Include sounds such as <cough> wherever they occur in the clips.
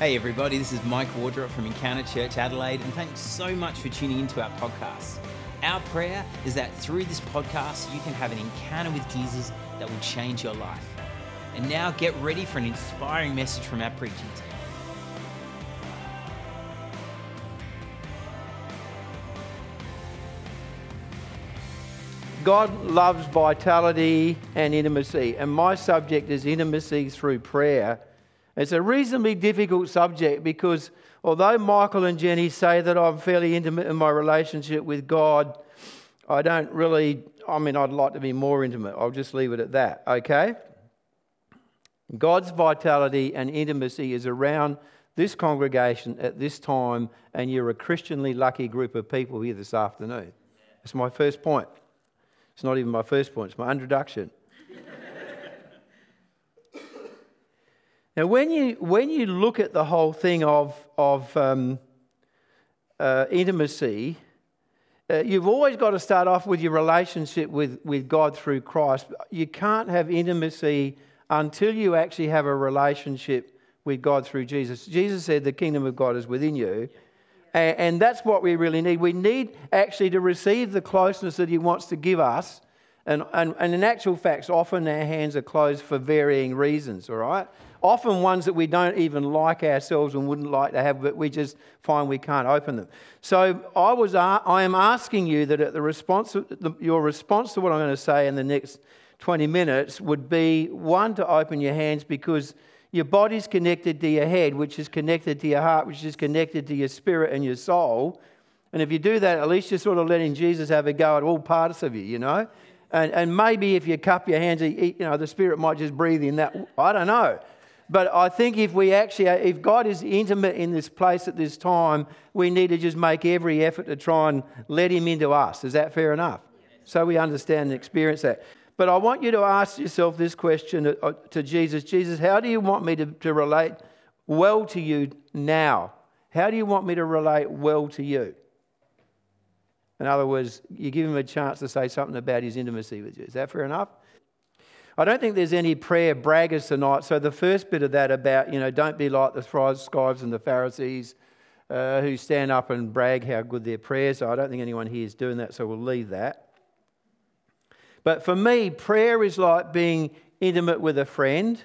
Hey, everybody, this is Mike Wardrop from Encounter Church Adelaide, and thanks so much for tuning into our podcast. Our prayer is that through this podcast, you can have an encounter with Jesus that will change your life. And now get ready for an inspiring message from our preaching team. God loves vitality and intimacy, and my subject is intimacy through prayer. It's a reasonably difficult subject because although Michael and Jenny say that I'm fairly intimate in my relationship with God, I don't really, I mean, I'd like to be more intimate. I'll just leave it at that, okay? God's vitality and intimacy is around this congregation at this time, and you're a Christianly lucky group of people here this afternoon. That's my first point. It's not even my first point, it's my introduction. Now, when you, when you look at the whole thing of, of um, uh, intimacy, uh, you've always got to start off with your relationship with, with God through Christ. You can't have intimacy until you actually have a relationship with God through Jesus. Jesus said, The kingdom of God is within you. And, and that's what we really need. We need actually to receive the closeness that He wants to give us. And, and, and in actual facts, often our hands are closed for varying reasons, all right? Often ones that we don't even like ourselves and wouldn't like to have, but we just find we can't open them. So I, was, uh, I am asking you that at the response, your response to what I'm going to say in the next 20 minutes would be one, to open your hands because your body's connected to your head, which is connected to your heart, which is connected to your spirit and your soul. And if you do that, at least you're sort of letting Jesus have a go at all parts of you, you know? And, and maybe if you cup your hands, you know, the Spirit might just breathe in that. I don't know. But I think if we actually, if God is intimate in this place at this time, we need to just make every effort to try and let Him into us. Is that fair enough? So we understand and experience that. But I want you to ask yourself this question uh, to Jesus Jesus, how do you want me to, to relate well to you now? How do you want me to relate well to you? In other words, you give him a chance to say something about his intimacy with you. Is that fair enough? I don't think there's any prayer braggers tonight. So the first bit of that about, you know, don't be like the scribes and the Pharisees uh, who stand up and brag how good their prayers are. I don't think anyone here is doing that, so we'll leave that. But for me, prayer is like being intimate with a friend.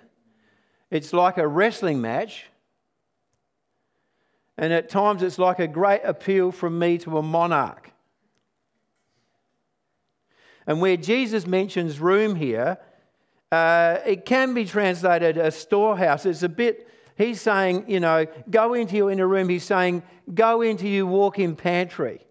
It's like a wrestling match. And at times it's like a great appeal from me to a monarch. And where Jesus mentions room here, uh, it can be translated a storehouse. It's a bit, he's saying, you know, go into your inner room. He's saying, go into your walk in pantry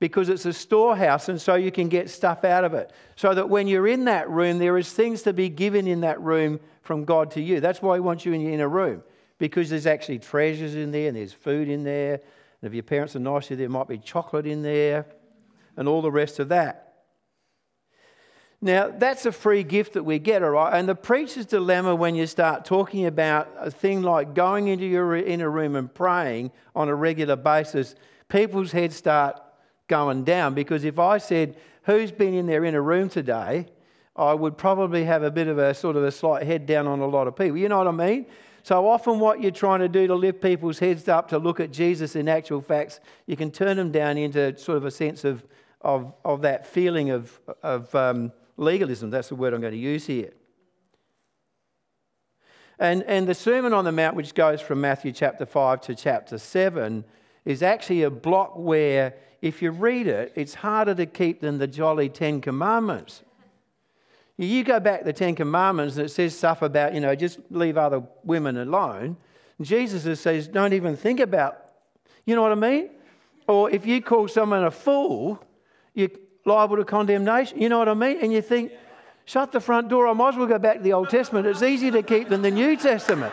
because it's a storehouse and so you can get stuff out of it. So that when you're in that room, there is things to be given in that room from God to you. That's why He wants you in your inner room because there's actually treasures in there and there's food in there. And if your parents are nice, there might be chocolate in there and all the rest of that. Now, that's a free gift that we get, all right? And the preacher's dilemma when you start talking about a thing like going into your inner room and praying on a regular basis, people's heads start going down because if I said, Who's been in their inner room today? I would probably have a bit of a sort of a slight head down on a lot of people. You know what I mean? So often, what you're trying to do to lift people's heads up to look at Jesus in actual facts, you can turn them down into sort of a sense of, of, of that feeling of, of um, legalism. That's the word I'm going to use here. And, and the Sermon on the Mount, which goes from Matthew chapter 5 to chapter 7, is actually a block where if you read it, it's harder to keep than the jolly Ten Commandments. You go back to the Ten Commandments and it says stuff about, you know, just leave other women alone. Jesus says, don't even think about, you know what I mean? Or if you call someone a fool, you're liable to condemnation. You know what I mean? And you think, shut the front door, I might as well go back to the Old Testament. It's easier to keep than the New Testament.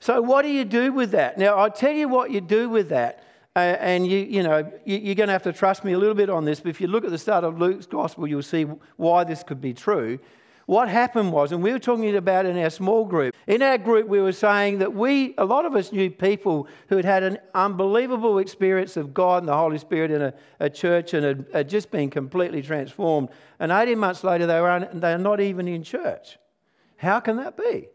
So, what do you do with that? Now, I'll tell you what you do with that. Uh, and you, you know, you, are going to have to trust me a little bit on this. But if you look at the start of Luke's gospel, you'll see why this could be true. What happened was, and we were talking about in our small group, in our group, we were saying that we, a lot of us knew people who had had an unbelievable experience of God and the Holy Spirit in a, a church and had, had, just been completely transformed. And 18 months later, they were, un, they were not even in church How can that be?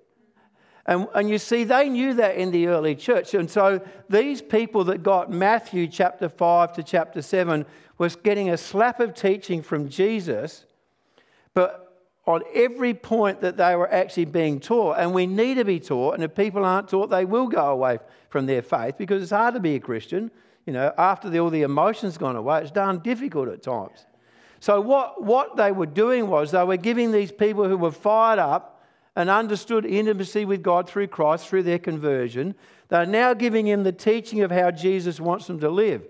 And, and you see, they knew that in the early church. And so these people that got Matthew chapter 5 to chapter 7 was getting a slap of teaching from Jesus, but on every point that they were actually being taught. And we need to be taught. And if people aren't taught, they will go away from their faith because it's hard to be a Christian. You know, after the, all the emotions gone away, it's darn difficult at times. So, what, what they were doing was they were giving these people who were fired up and understood intimacy with God through Christ, through their conversion, they're now giving him the teaching of how Jesus wants them to live.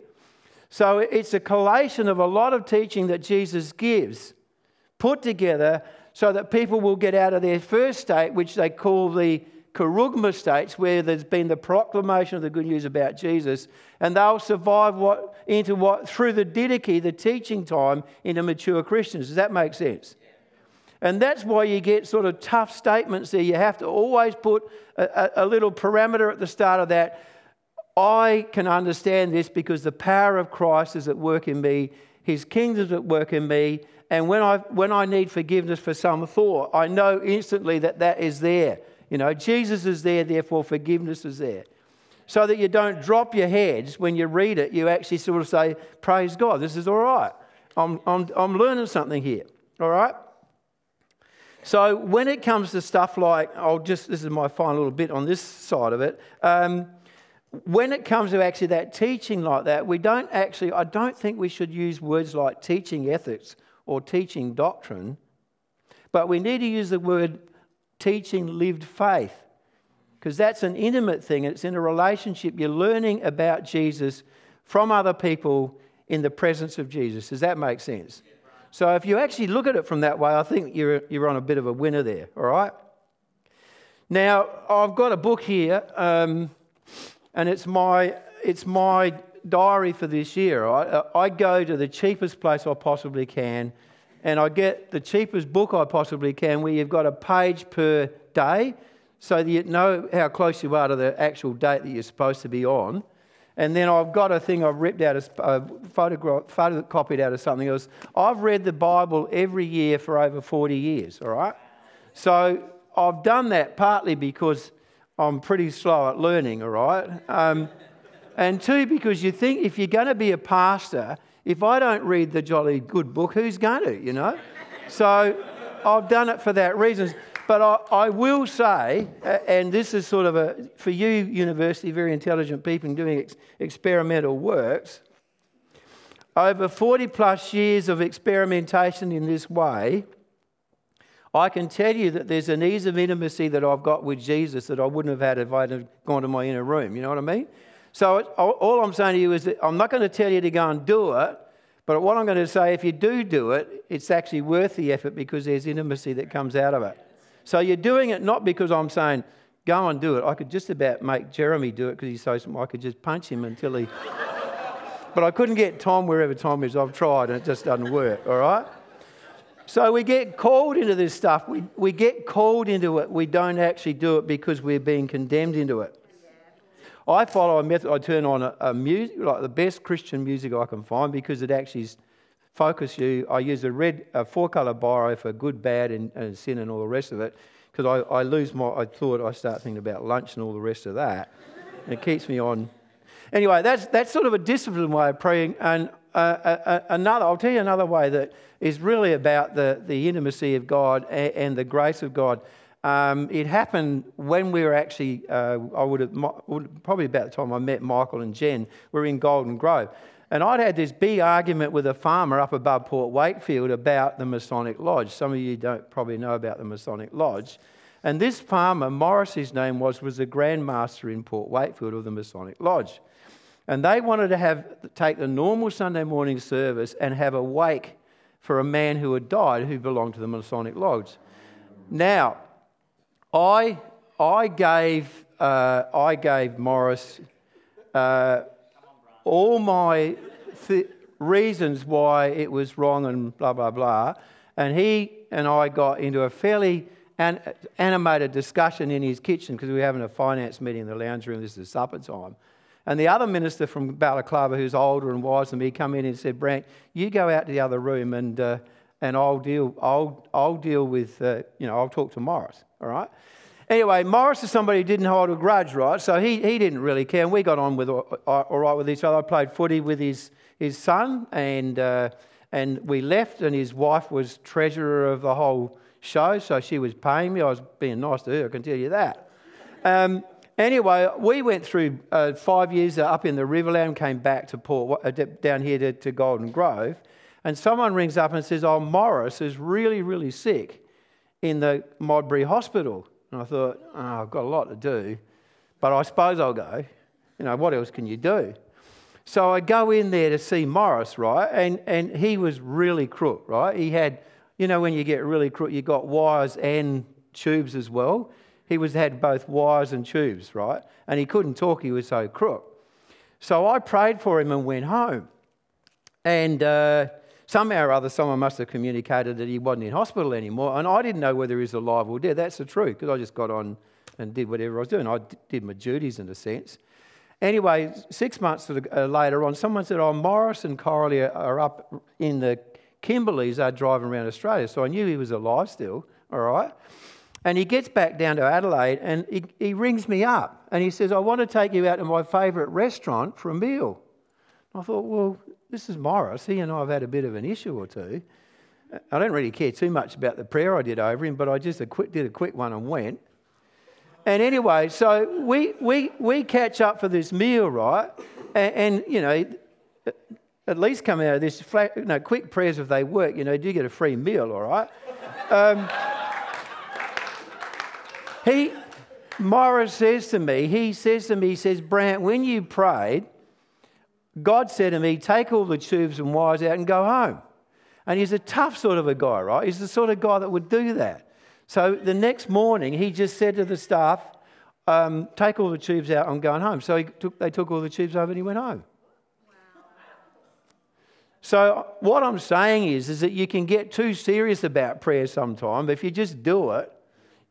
So, it's a collation of a lot of teaching that Jesus gives put together so that people will get out of their first state, which they call the kerygma states, where there's been the proclamation of the good news about Jesus, and they'll survive what, into what, through the didache, the teaching time, into mature Christians. Does that make sense? And that's why you get sort of tough statements there. You have to always put a, a, a little parameter at the start of that. I can understand this because the power of Christ is at work in me, His kingdom's at work in me, and when I, when I need forgiveness for some thought, I know instantly that that is there. You know, Jesus is there, therefore forgiveness is there. So that you don't drop your heads when you read it, you actually sort of say, Praise God, this is all right. I'm, I'm, I'm learning something here. All right? So when it comes to stuff like, I'll just, this is my final little bit on this side of it. Um, when it comes to actually that teaching like that, we don't actually, I don't think we should use words like teaching ethics or teaching doctrine, but we need to use the word teaching lived faith because that's an intimate thing. It's in a relationship. You're learning about Jesus from other people in the presence of Jesus. Does that make sense? So if you actually look at it from that way, I think you're, you're on a bit of a winner there, all right? Now, I've got a book here, um, and it's my, it's my diary for this year. Right? I go to the cheapest place I possibly can and I get the cheapest book I possibly can where you've got a page per day so that you know how close you are to the actual date that you're supposed to be on. And then I've got a thing I've ripped out, a uh, photocopied out of something else. I've read the Bible every year for over 40 years, all right? So I've done that partly because I'm pretty slow at learning, all right? Um, and two, because you think if you're going to be a pastor, if I don't read the jolly good book, who's going to, you know? So I've done it for that reason. But I, I, will say, and this is sort of a, for you, university, very intelligent people doing ex- experimental works, over 40 plus years of experimentation in this way, I can tell you that there's an ease of intimacy that I've got with Jesus that I wouldn't have had if I'd have gone to my inner room. You know what I mean? So all I'm saying to you is that I'm not going to tell you to go and do it, but what I'm going to say, if you do do it, it's actually worth the effort because there's intimacy that comes out of it. So you're doing it not because I'm saying, go and do it. I could just about make Jeremy do it because he's so small. I could just punch him until he. <laughs> but I couldn't get Tom wherever Tom is. I've tried and it just doesn't work, all right? So we get called into this stuff. We, we get called into it. We don't actually do it because we're being condemned into it. I follow a method. I turn on a, a music, like the best Christian music I can find, because it actually focuses you. I use a red, a four-color biro for good, bad, and, and, sin, and all the rest of it, because I, I lose my. I thought I start thinking about lunch and all the rest of that. and it keeps me on. Anyway, that's that's sort of a disciplined way of praying. And uh, uh, another, I'll tell you another way that is really about the the intimacy of God and, and the grace of God. Um, it happened when we were actually, uh, I would have, probably about the time I met Michael and Jen, we were in Golden Grove. And I'd had this big argument with a farmer up above Port Wakefield about the Masonic Lodge. Some of you don't probably know about the Masonic Lodge. And this farmer, Morris, his name was, was the Grand Master in Port Wakefield of the Masonic Lodge. And they wanted to have take the normal Sunday morning service and have a wake for a man who had died who belonged to the Masonic Lodge. Now, I, I, gave, uh, I gave Morris uh, all my th- reasons why it was wrong and blah, blah, blah. And he and I got into a fairly an- animated discussion in his kitchen because we were having a finance meeting in the lounge room. This is supper time. And the other minister from Balaclava, who's older and wiser than me, come in and said, Brant, you go out to the other room and, uh, and I'll deal, I'll, I'll deal with, uh, you know, I'll talk to Morris, all right? Anyway, Morris is somebody who didn't hold a grudge, right? So he, he didn't really care. And we got on with all, right with each other. I played footy with his, his son, and, uh, and we left, and his wife was treasurer of the whole show, so she was paying me. I was being nice to her, I can tell you that. Um, anyway, we went through uh, five years up in the Riverland, came back to Port, uh, down here to, to Golden Grove, and someone rings up and says, Oh, Morris is really, really sick in the Modbury Hospital. And I thought, oh, I've got a lot to do, but I suppose I'll go. You know, what else can you do? So I go in there to see Morris, right? And, and he was really crook, right? He had, you know, when you get really crook, you got wires and tubes as well. He was had both wires and tubes, right? And he couldn't talk, he was so crook. So I prayed for him and went home. And uh, somehow or other, someone must have communicated that he wasn't in hospital anymore. And I didn't know whether he was alive or dead. That's the truth, because I just got on and did whatever I was doing. I did my duties in a sense. Anyway, six months uh, later on, someone said, Oh, Morris and Coralie are up in the Kimberleys, they're driving around Australia. So I knew he was alive still, all right? And he gets back down to Adelaide and he, he rings me up and he says, I want to take you out to my favourite restaurant for a meal. I thought, well, this is Morris. He and I have had a bit of an issue or two. I don't really care too much about the prayer I did over him, but I just did a quick one and went. And anyway, so we, we, we catch up for this meal, right? And, and you know, at least come out of this, flat, you know, quick prayers if they work, you know, do get a free meal, all right? Um, he, Morris says to me, he says to me, he says, Brant, when you prayed, God said to me, Take all the tubes and wires out and go home. And he's a tough sort of a guy, right? He's the sort of guy that would do that. So the next morning, he just said to the staff, um, Take all the tubes out, I'm going home. So took, they took all the tubes over and he went home. So what I'm saying is, is that you can get too serious about prayer sometimes. But if you just do it,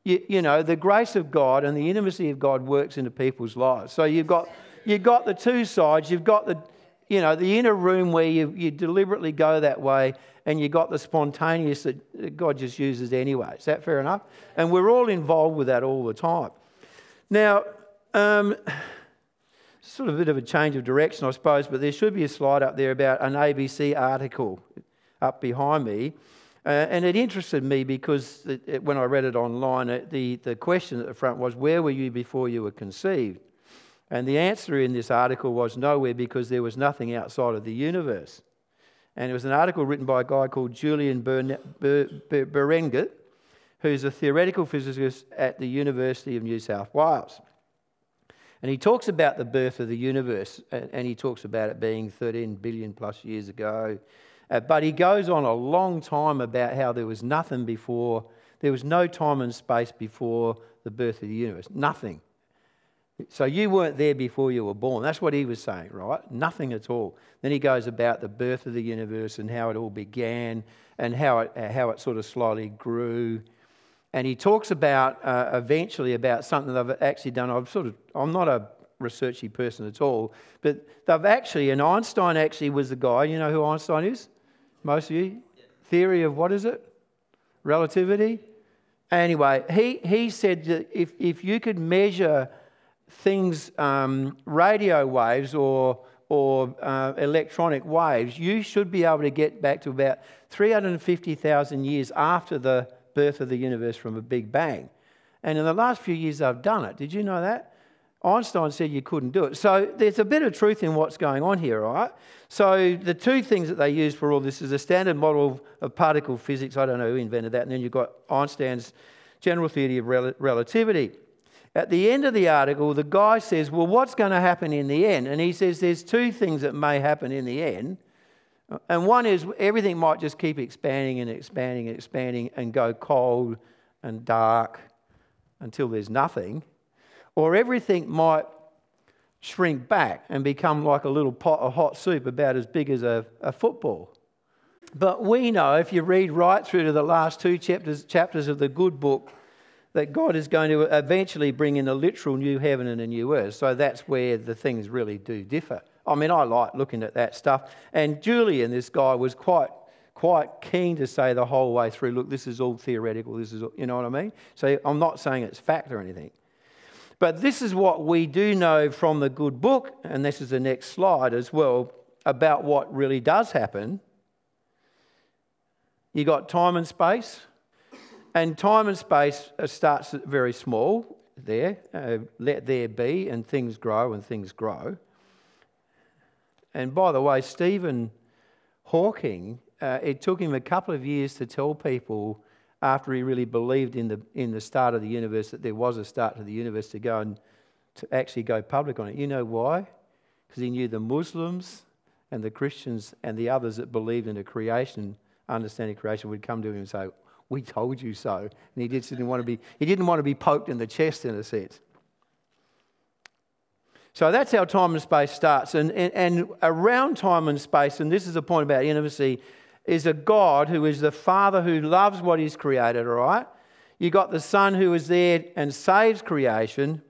you, you know, the grace of God and the intimacy of God works into people's lives. So you've got you've got the two sides. You've got the, you know, the inner room where you, you deliberately go that way, and you've got the spontaneous that God just uses anyway. Is that fair enough? And we're all involved with that all the time. Now, um, sort of a bit of a change of direction, I suppose, but there should be a slide up there about an ABC article up behind me. Uh, and it interested me because it, it, when I read it online, it, the, the question at the front was, Where were you before you were conceived? And the answer in this article was nowhere because there was nothing outside of the universe. And it was an article written by a guy called Julian Berengut, who's a theoretical physicist at the University of New South Wales. And he talks about the birth of the universe, and he talks about it being 13 billion plus years ago. Uh, but he goes on a long time about how there was nothing before, there was no time and space before the birth of the universe. Nothing. So you weren't there before you were born. That's what he was saying, right? Nothing at all. Then he goes about the birth of the universe and how it all began and how it, how it sort of slowly grew. And he talks about uh, eventually about something that I've actually done. I've sort of, I'm not a researchy person at all, but they've actually, and Einstein actually was the guy. You know who Einstein is? Most of you? Theory of what is it? Relativity? Anyway, he, he said that if, if you could measure things, um, radio waves or, or uh, electronic waves, you should be able to get back to about 350,000 years after the birth of the universe from a Big Bang. And in the last few years, they've done it. Did you know that? Einstein said you couldn't do it. So there's a bit of truth in what's going on here, right? So the two things that they use for all this is a standard model of particle physics. I don't know who invented that. And then you've got Einstein's general theory of rel- relativity. At the end of the article, the guy says, Well, what's going to happen in the end? And he says there's two things that may happen in the end. And one is everything might just keep expanding and expanding and expanding and go cold and dark until there's nothing. Or everything might shrink back and become like a little pot of hot soup about as big as a, a football. But we know, if you read right through to the last two chapters, chapters of the good book, that God is going to eventually bring in a literal new heaven and a new earth. So that's where the things really do differ. I mean, I like looking at that stuff. And Julian, this guy, was quite, quite keen to say the whole way through, look, this is all theoretical. This is, all, you know what I mean? So I'm not saying it's fact or anything. But this is what we do know from the good book, and this is the next slide as well, about what really does happen. You got time and space, and time and space uh, starts very small there. Uh, let there be, and things grow and things grow. And by the way, Stephen Hawking uh, it took him a couple of years to tell people after he really believed in the, in the start of the universe that there was a start to the universe to go and to actually go public on it. You know why? Because he knew the Muslims and the Christians and the others that believed in a creation, understanding creation, would come to him and say, "We told you so." And he didn't want to be he didn't want to be poked in the chest in a sense. So that's how time and space starts. And, and, and around time and space, and this is the point about intimacy, is a God who is the Father who loves what He's created, all right? You've got the Son who is there and saves creation,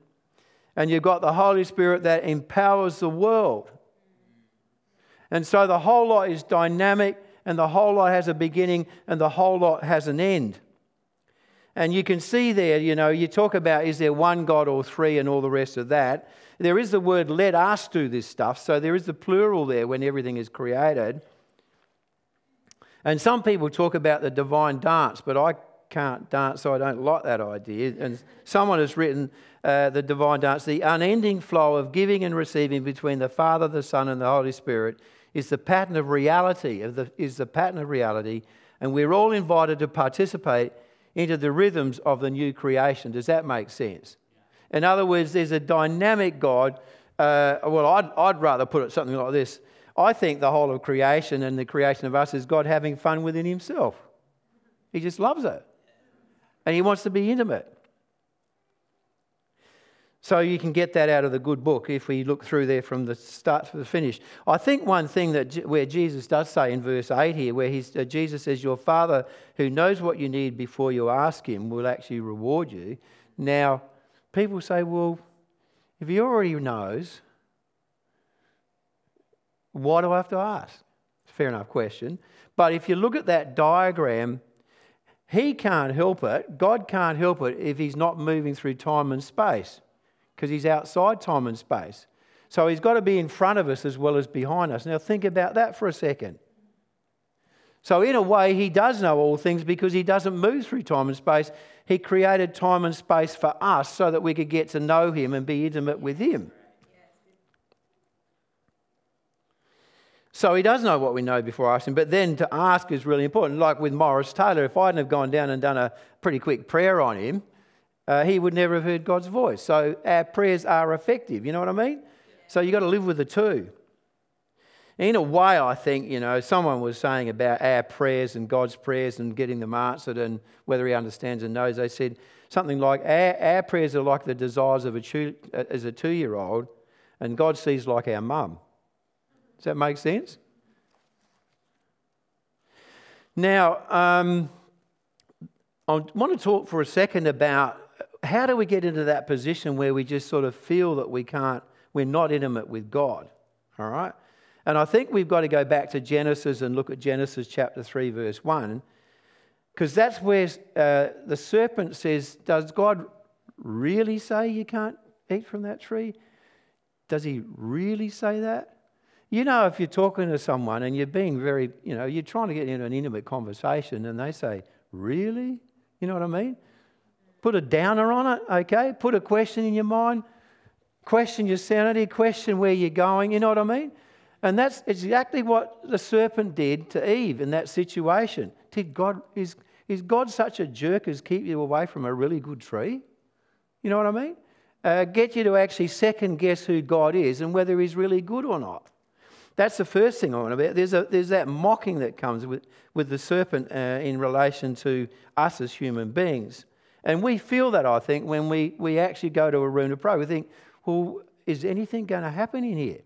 and you've got the Holy Spirit that empowers the world. And so the whole lot is dynamic, and the whole lot has a beginning, and the whole lot has an end. And you can see there, you know, you talk about is there one God or three and all the rest of that. There is the word let us do this stuff, so there is the plural there when everything is created. And some people talk about the divine dance, but I can't dance, so I don't like that idea. And someone has written uh, the divine dance the unending flow of giving and receiving between the Father, the Son, and the Holy Spirit is the pattern of reality, of the, is the pattern of reality, and we're all invited to participate into the rhythms of the new creation. Does that make sense? In other words, there's a dynamic God. Uh, well, I'd, I'd rather put it something like this I think the whole of creation and the creation of us is God having fun within Himself. He just loves it. And He wants to be intimate. So you can get that out of the good book if we look through there from the start to the finish. I think one thing that where Jesus does say in verse 8 here, where he's, uh, Jesus says, Your Father who knows what you need before you ask Him will actually reward you. Now, people say, Well, if He already knows, why do I have to ask? Fair enough question. But if you look at that diagram, he can't help it. God can't help it if he's not moving through time and space because he's outside time and space. So he's got to be in front of us as well as behind us. Now, think about that for a second. So, in a way, he does know all things because he doesn't move through time and space. He created time and space for us so that we could get to know him and be intimate with him. So he does know what we know before asking, but then to ask is really important. Like with Morris Taylor, if I hadn't have gone down and done a pretty quick prayer on him, uh, he would never have heard God's voice. So our prayers are effective. You know what I mean? So you've got to live with the two. In a way, I think, you know, someone was saying about our prayers and God's prayers and getting them answered and whether he understands and knows. They said something like, our, our prayers are like the desires of a two, as a two year old, and God sees like our mum. Does that make sense? Now, um, I want to talk for a second about how do we get into that position where we just sort of feel that we can't, we're not intimate with God. All right? And I think we've got to go back to Genesis and look at Genesis chapter 3, verse 1, because that's where uh, the serpent says, Does God really say you can't eat from that tree? Does he really say that? You know, if you're talking to someone and you're being very, you know, you're trying to get into an intimate conversation and they say, Really? You know what I mean? Put a downer on it, okay? Put a question in your mind, question your sanity, question where you're going, you know what I mean? And that's exactly what the serpent did to Eve in that situation. Did God, is, is God such a jerk as keep you away from a really good tree? You know what I mean? Uh, get you to actually second guess who God is and whether he's really good or not. That's the first thing I want to about. There's, a, there's that mocking that comes with, with the serpent uh, in relation to us as human beings. And we feel that, I think, when we, we actually go to a room to pray. We think, well, is anything going to happen in here?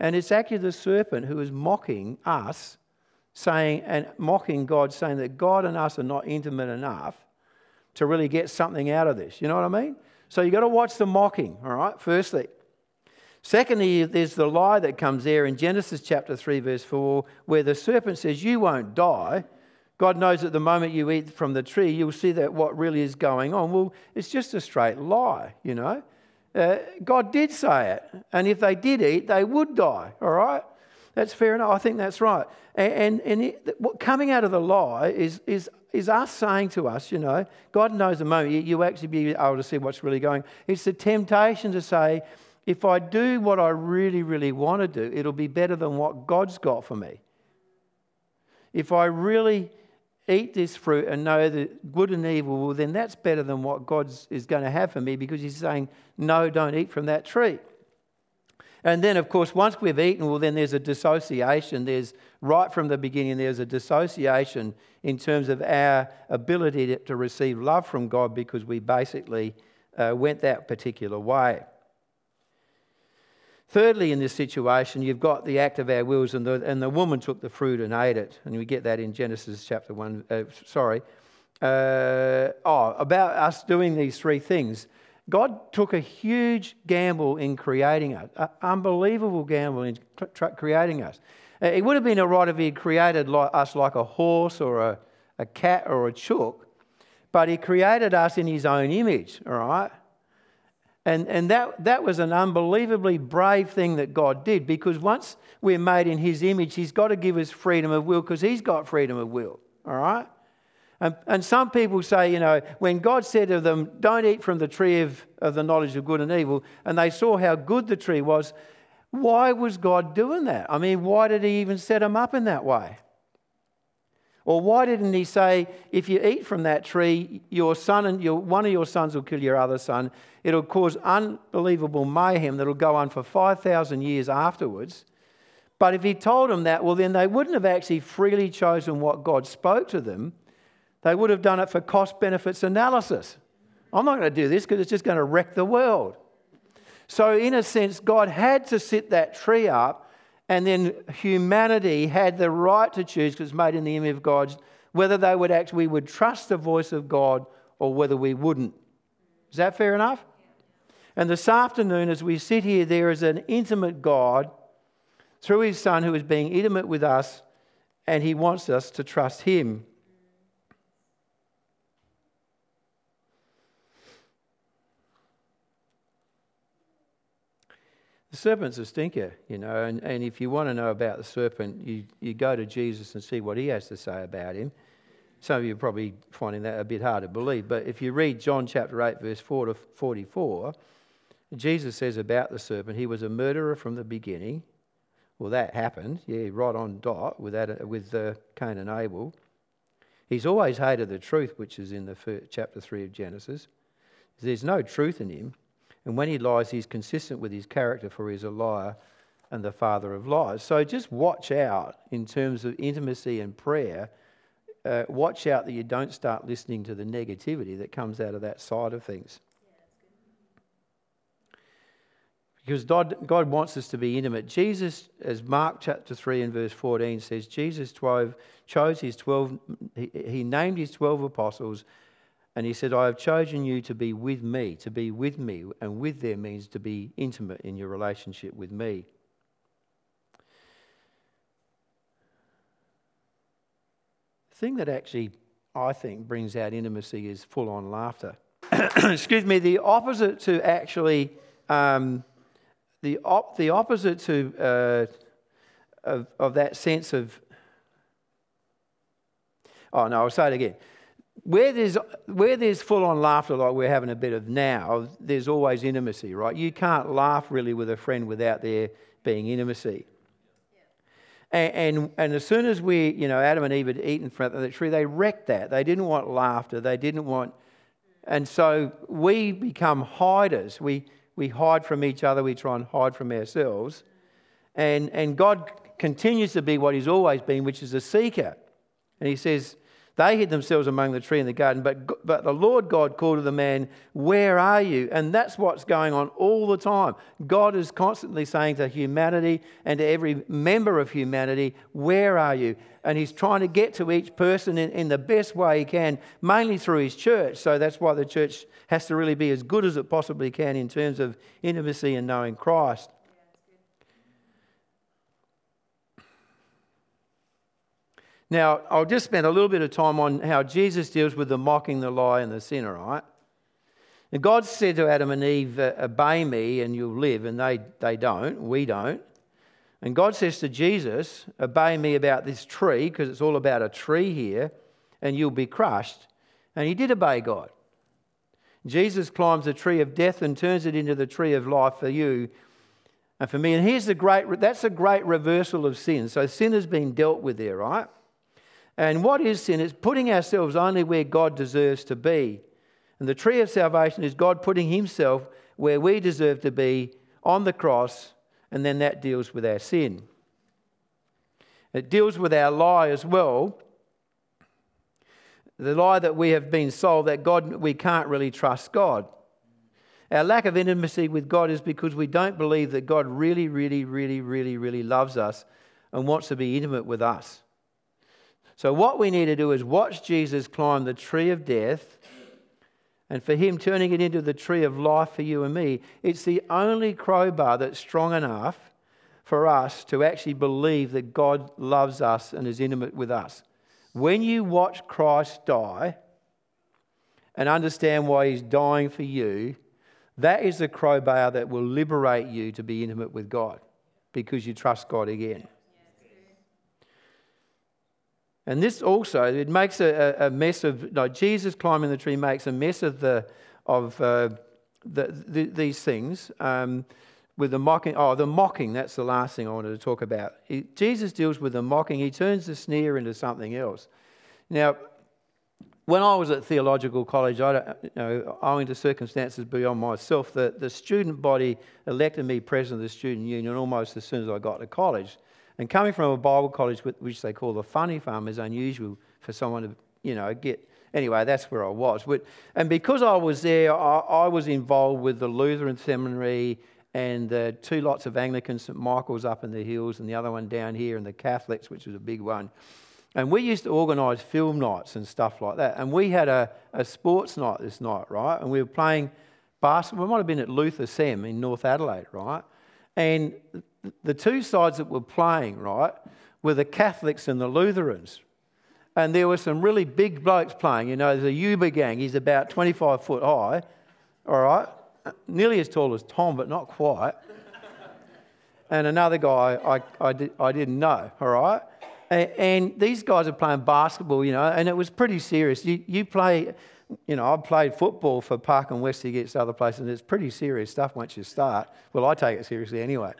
And it's actually the serpent who is mocking us, saying, and mocking God, saying that God and us are not intimate enough to really get something out of this. You know what I mean? So you've got to watch the mocking, all right, firstly. Secondly, there's the lie that comes there in Genesis chapter 3, verse 4, where the serpent says, You won't die. God knows that the moment you eat from the tree, you'll see that what really is going on. Well, it's just a straight lie, you know. Uh, God did say it. And if they did eat, they would die, all right? That's fair enough. I think that's right. And, and, and it, what coming out of the lie is, is, is us saying to us, you know, God knows the moment you, you actually be able to see what's really going. It's the temptation to say, if I do what I really, really want to do, it'll be better than what God's got for me. If I really eat this fruit and know that good and evil, well, then that's better than what God is going to have for me because He's saying, no, don't eat from that tree. And then, of course, once we've eaten, well, then there's a dissociation. There's right from the beginning, there's a dissociation in terms of our ability to, to receive love from God because we basically uh, went that particular way. Thirdly, in this situation, you've got the act of our wills, and the, and the woman took the fruit and ate it. And we get that in Genesis chapter 1. Uh, sorry. Uh, oh, about us doing these three things. God took a huge gamble in creating us, an unbelievable gamble in creating us. Uh, it would have been all right if He had created us like a horse or a, a cat or a chook, but He created us in His own image, all right? And, and that, that was an unbelievably brave thing that God did because once we're made in His image, He's got to give us freedom of will because He's got freedom of will. All right? And, and some people say, you know, when God said to them, don't eat from the tree of, of the knowledge of good and evil, and they saw how good the tree was, why was God doing that? I mean, why did He even set them up in that way? Or why didn't he say, if you eat from that tree, your son and your, one of your sons will kill your other son? It'll cause unbelievable mayhem that'll go on for 5,000 years afterwards. But if he told them that, well, then they wouldn't have actually freely chosen what God spoke to them. They would have done it for cost benefits analysis. I'm not going to do this because it's just going to wreck the world. So, in a sense, God had to sit that tree up and then humanity had the right to choose, because it's made in the image of God, whether they would actually would trust the voice of God or whether we wouldn't. Is that fair enough? And this afternoon, as we sit here, there is an intimate God through his Son who is being intimate with us, and he wants us to trust him. The serpent's a stinker, you know, and, and if you want to know about the serpent, you, you go to Jesus and see what he has to say about him. Some of you are probably finding that a bit hard to believe, but if you read John chapter 8, verse 4 to 44, Jesus says about the serpent, he was a murderer from the beginning. Well, that happened, yeah, right on dot with, that, with uh, Cain and Abel. He's always hated the truth, which is in the first, chapter 3 of Genesis. There's no truth in him. And when he lies, he's consistent with his character, for he's a liar and the father of lies. So just watch out in terms of intimacy and prayer. Uh, watch out that you don't start listening to the negativity that comes out of that side of things. Because God, God wants us to be intimate. Jesus, as Mark chapter 3 and verse 14 says, Jesus 12, chose his 12, he, he named his 12 apostles and he said, I have chosen you to be with me, to be with me. And with them means to be intimate in your relationship with me. The thing that actually, I think, brings out intimacy is full on laughter. <coughs> Excuse me, the opposite to actually, um, the, op- the opposite to, uh, of, of that sense of, oh no, I'll say it again where there's, where there's full on laughter like we're having a bit of now, there's always intimacy, right? You can't laugh really with a friend without there being intimacy. And, and, and, as soon as we, you know, Adam and Eve had eaten from the tree, they wrecked that. They didn't want laughter. They didn't want. And so we become hiders. We, we hide from each other. We try and hide from ourselves. And, and God continues to be what He's always been, which is a seeker. And He says, they hid themselves among the tree in the garden, but, but the Lord God called to the man, Where are you? And that's what's going on all the time. God is constantly saying to humanity and to every member of humanity, Where are you? And He's trying to get to each person in, in the best way He can, mainly through His church. So that's why the church has to really be as good as it possibly can in terms of intimacy and knowing Christ. Now, I'll just spend a little bit of time on how Jesus deals with the mocking, the lie, and the sin, all right? And God said to Adam and Eve, uh, Obey me and you'll live, and they, they don't. We don't. And God says to Jesus, Obey me about this tree, because it's all about a tree here, and you'll be crushed. And he did obey God. Jesus climbs the tree of death and turns it into the tree of life for you and for me. And here's the great, that's a great reversal of sin. So sin has been dealt with there, right? And what is sin? It's putting ourselves only where God deserves to be. And the tree of salvation is God putting himself where we deserve to be on the cross, and then that deals with our sin. It deals with our lie as well. The lie that we have been sold that God we can't really trust God. Our lack of intimacy with God is because we don't believe that God really, really, really, really, really loves us and wants to be intimate with us. So, what we need to do is watch Jesus climb the tree of death and for him turning it into the tree of life for you and me. It's the only crowbar that's strong enough for us to actually believe that God loves us and is intimate with us. When you watch Christ die and understand why he's dying for you, that is the crowbar that will liberate you to be intimate with God because you trust God again. And this also, it makes a, a mess of, like Jesus climbing the tree makes a mess of, the, of uh, the, the, these things um, with the mocking. Oh, the mocking, that's the last thing I wanted to talk about. He, Jesus deals with the mocking, he turns the sneer into something else. Now, when I was at theological college, I don't, you know, owing to circumstances beyond myself, the, the student body elected me president of the student union almost as soon as I got to college. And coming from a Bible college, which they call the funny farm, is unusual for someone to, you know, get. Anyway, that's where I was. And because I was there, I, was involved with the Lutheran Seminary and the two lots of Anglican St Michael's up in the hills and the other one down here and the Catholics, which was a big one. And we used to organise film nights and stuff like that. And we had a, a sports night this night, right? And we were playing basketball. We might have been at Luther Sem in North Adelaide, right? And the two sides that were playing, right, were the Catholics and the Lutherans. And there were some really big blokes playing. You know, there's a Uber gang. He's about 25 foot high, all right, nearly as tall as Tom, but not quite. and another guy I, I, did, I didn't know, all right? And, and, these guys are playing basketball, you know, and it was pretty serious. You, you play, you know, I've played football for Park and West against other places, and it's pretty serious stuff once you start. Well, I take it seriously anyway.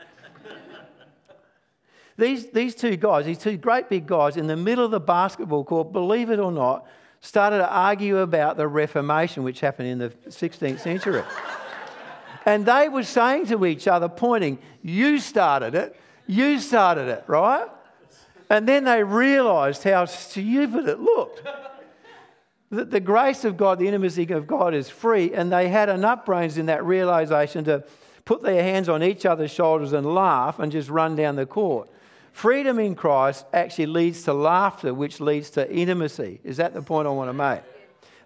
<laughs> these, these two guys, these two great big guys in the middle of the basketball court, believe it or not, started to argue about the Reformation, which happened in the 16th century. <laughs> and they were saying to each other, pointing, You started it, you started it, right? And then they realized how stupid it looked that the grace of God, the intimacy of God is free, and they had enough brains in that realization to put their hands on each other's shoulders and laugh and just run down the court. Freedom in Christ actually leads to laughter, which leads to intimacy. Is that the point I want to make?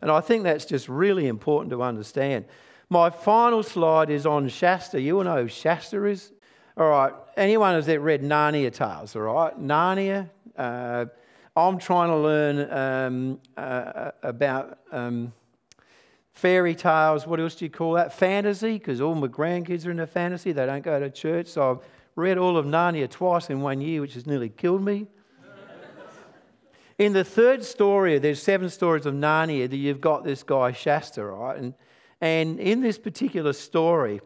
And I think that's just really important to understand. My final slide is on Shasta. You all know who Shasta is? All right. Anyone has that read Narnia tales, all right? Narnia. Uh, I'm trying to learn um, uh, about um, fairy tales. What else do you call that? Fantasy, because all my grandkids are into fantasy. They don't go to church. So I've read all of Narnia twice in one year, which has nearly killed me. in the third story, there's seven stories of Narnia that you've got this guy Shasta, right? And, and in this particular story,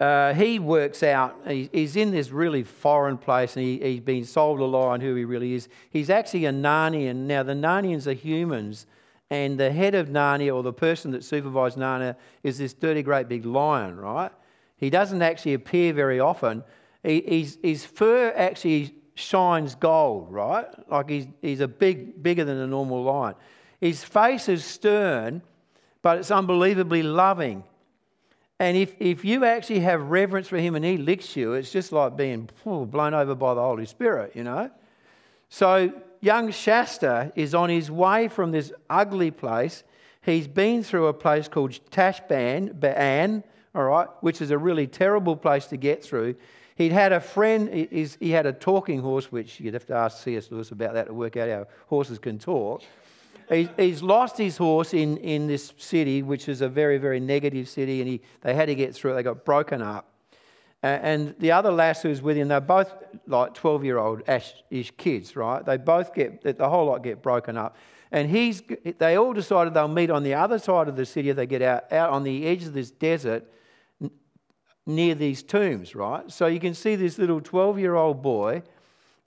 uh, he works out, he's in this really foreign place and he, he's been sold a lie on who he really is. He's actually a Narnian. Now, the Narnians are humans, and the head of Narnia, or the person that supervises Narnia, is this dirty, great big lion, right? He doesn't actually appear very often. He, his fur actually shines gold, right? Like he's, he's a big, bigger than a normal lion. His face is stern, but it's unbelievably loving. And if, if you actually have reverence for him and he licks you, it's just like being blown over by the Holy Spirit, you know? So young Shasta is on his way from this ugly place. He's been through a place called Tashbaan, Baan, all right, which is a really terrible place to get through. He'd had a friend, he had a talking horse, which you'd have to ask C.S. Lewis about that to work out how horses can talk. He's lost his horse in, in this city, which is a very, very negative city, and he, they had to get through it. They got broken up. And the other lass who's with him, they're both like 12 year old ish kids, right? They both get, the whole lot get broken up. And he's, they all decided they'll meet on the other side of the city. They get out, out on the edge of this desert near these tombs, right? So you can see this little 12 year old boy,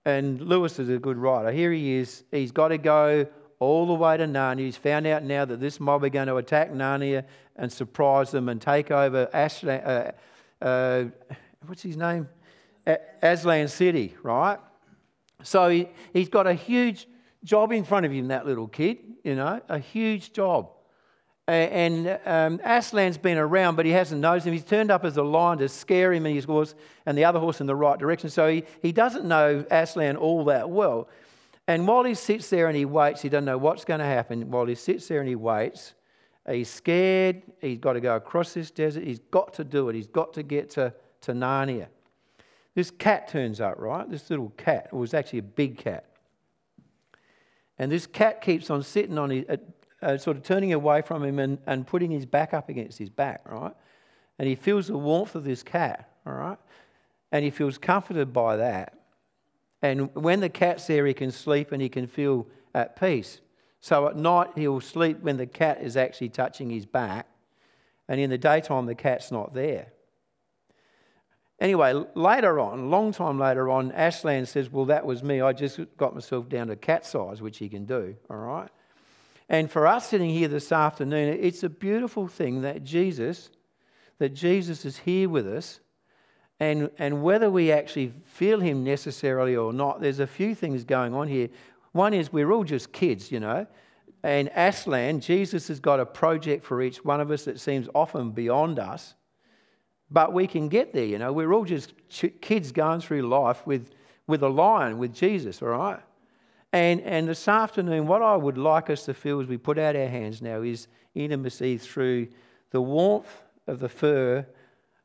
and Lewis is a good writer. Here he is. He's got to go all the way to Narnia. He's found out now that this mob are going to attack Narnia and surprise them and take over Aslan, uh, uh, what's his name? Aslan City, right? So he, he's got a huge job in front of him, that little kid, you know, a huge job. And um, Aslan's been around, but he hasn't noticed him. He's turned up as a lion to scare him and his horse and the other horse in the right direction. So he, he doesn't know Aslan all that well. And while he sits there and he waits, he doesn't know what's going to happen. While he sits there and he waits, he's scared. He's got to go across this desert. He's got to do it. He's got to get to, to Narnia. This cat turns up, right? This little cat. It was actually a big cat. And this cat keeps on sitting on his, uh, uh, sort of turning away from him and, and putting his back up against his back, right? And he feels the warmth of this cat, all right? And he feels comforted by that. And when the cat's there, he can sleep and he can feel at peace. So at night, he'll sleep when the cat is actually touching his back. And in the daytime, the cat's not there. Anyway, later on, a long time later on, Aslan says, Well, that was me. I just got myself down to cat size, which he can do, all right? And for us sitting here this afternoon, it's a beautiful thing that Jesus, that Jesus is here with us. And, and whether we actually feel him necessarily or not, there's a few things going on here. One is we're all just kids, you know. And Aslan, Jesus has got a project for each one of us that seems often beyond us. But we can get there, you know. We're all just kids going through life with, with a lion, with Jesus, all right? And, and this afternoon, what I would like us to feel as we put out our hands now is intimacy through the warmth of the fur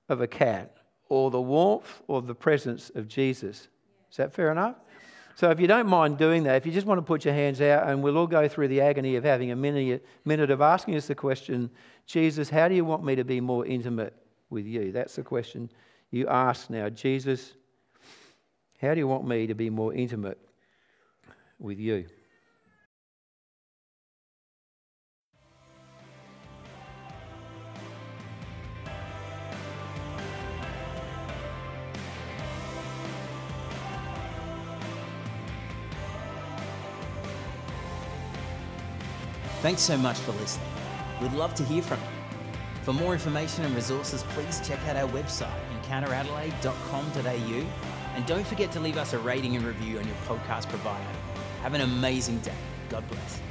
of a cat or the warmth or the presence of Jesus. Is that fair enough? So, if you don't mind doing that, if you just want to put your hands out, and we'll all go through the agony of having a minute, minute of asking us the question Jesus, how do you want me to be more intimate with you? That's the question you ask now. Jesus, how do you want me to be more intimate with you? Thanks so much for listening. We'd love to hear from you. For more information and resources, please check out our website, encounteradelaide.com.au, and don't forget to leave us a rating and review on your podcast provider. Have an amazing day. God bless.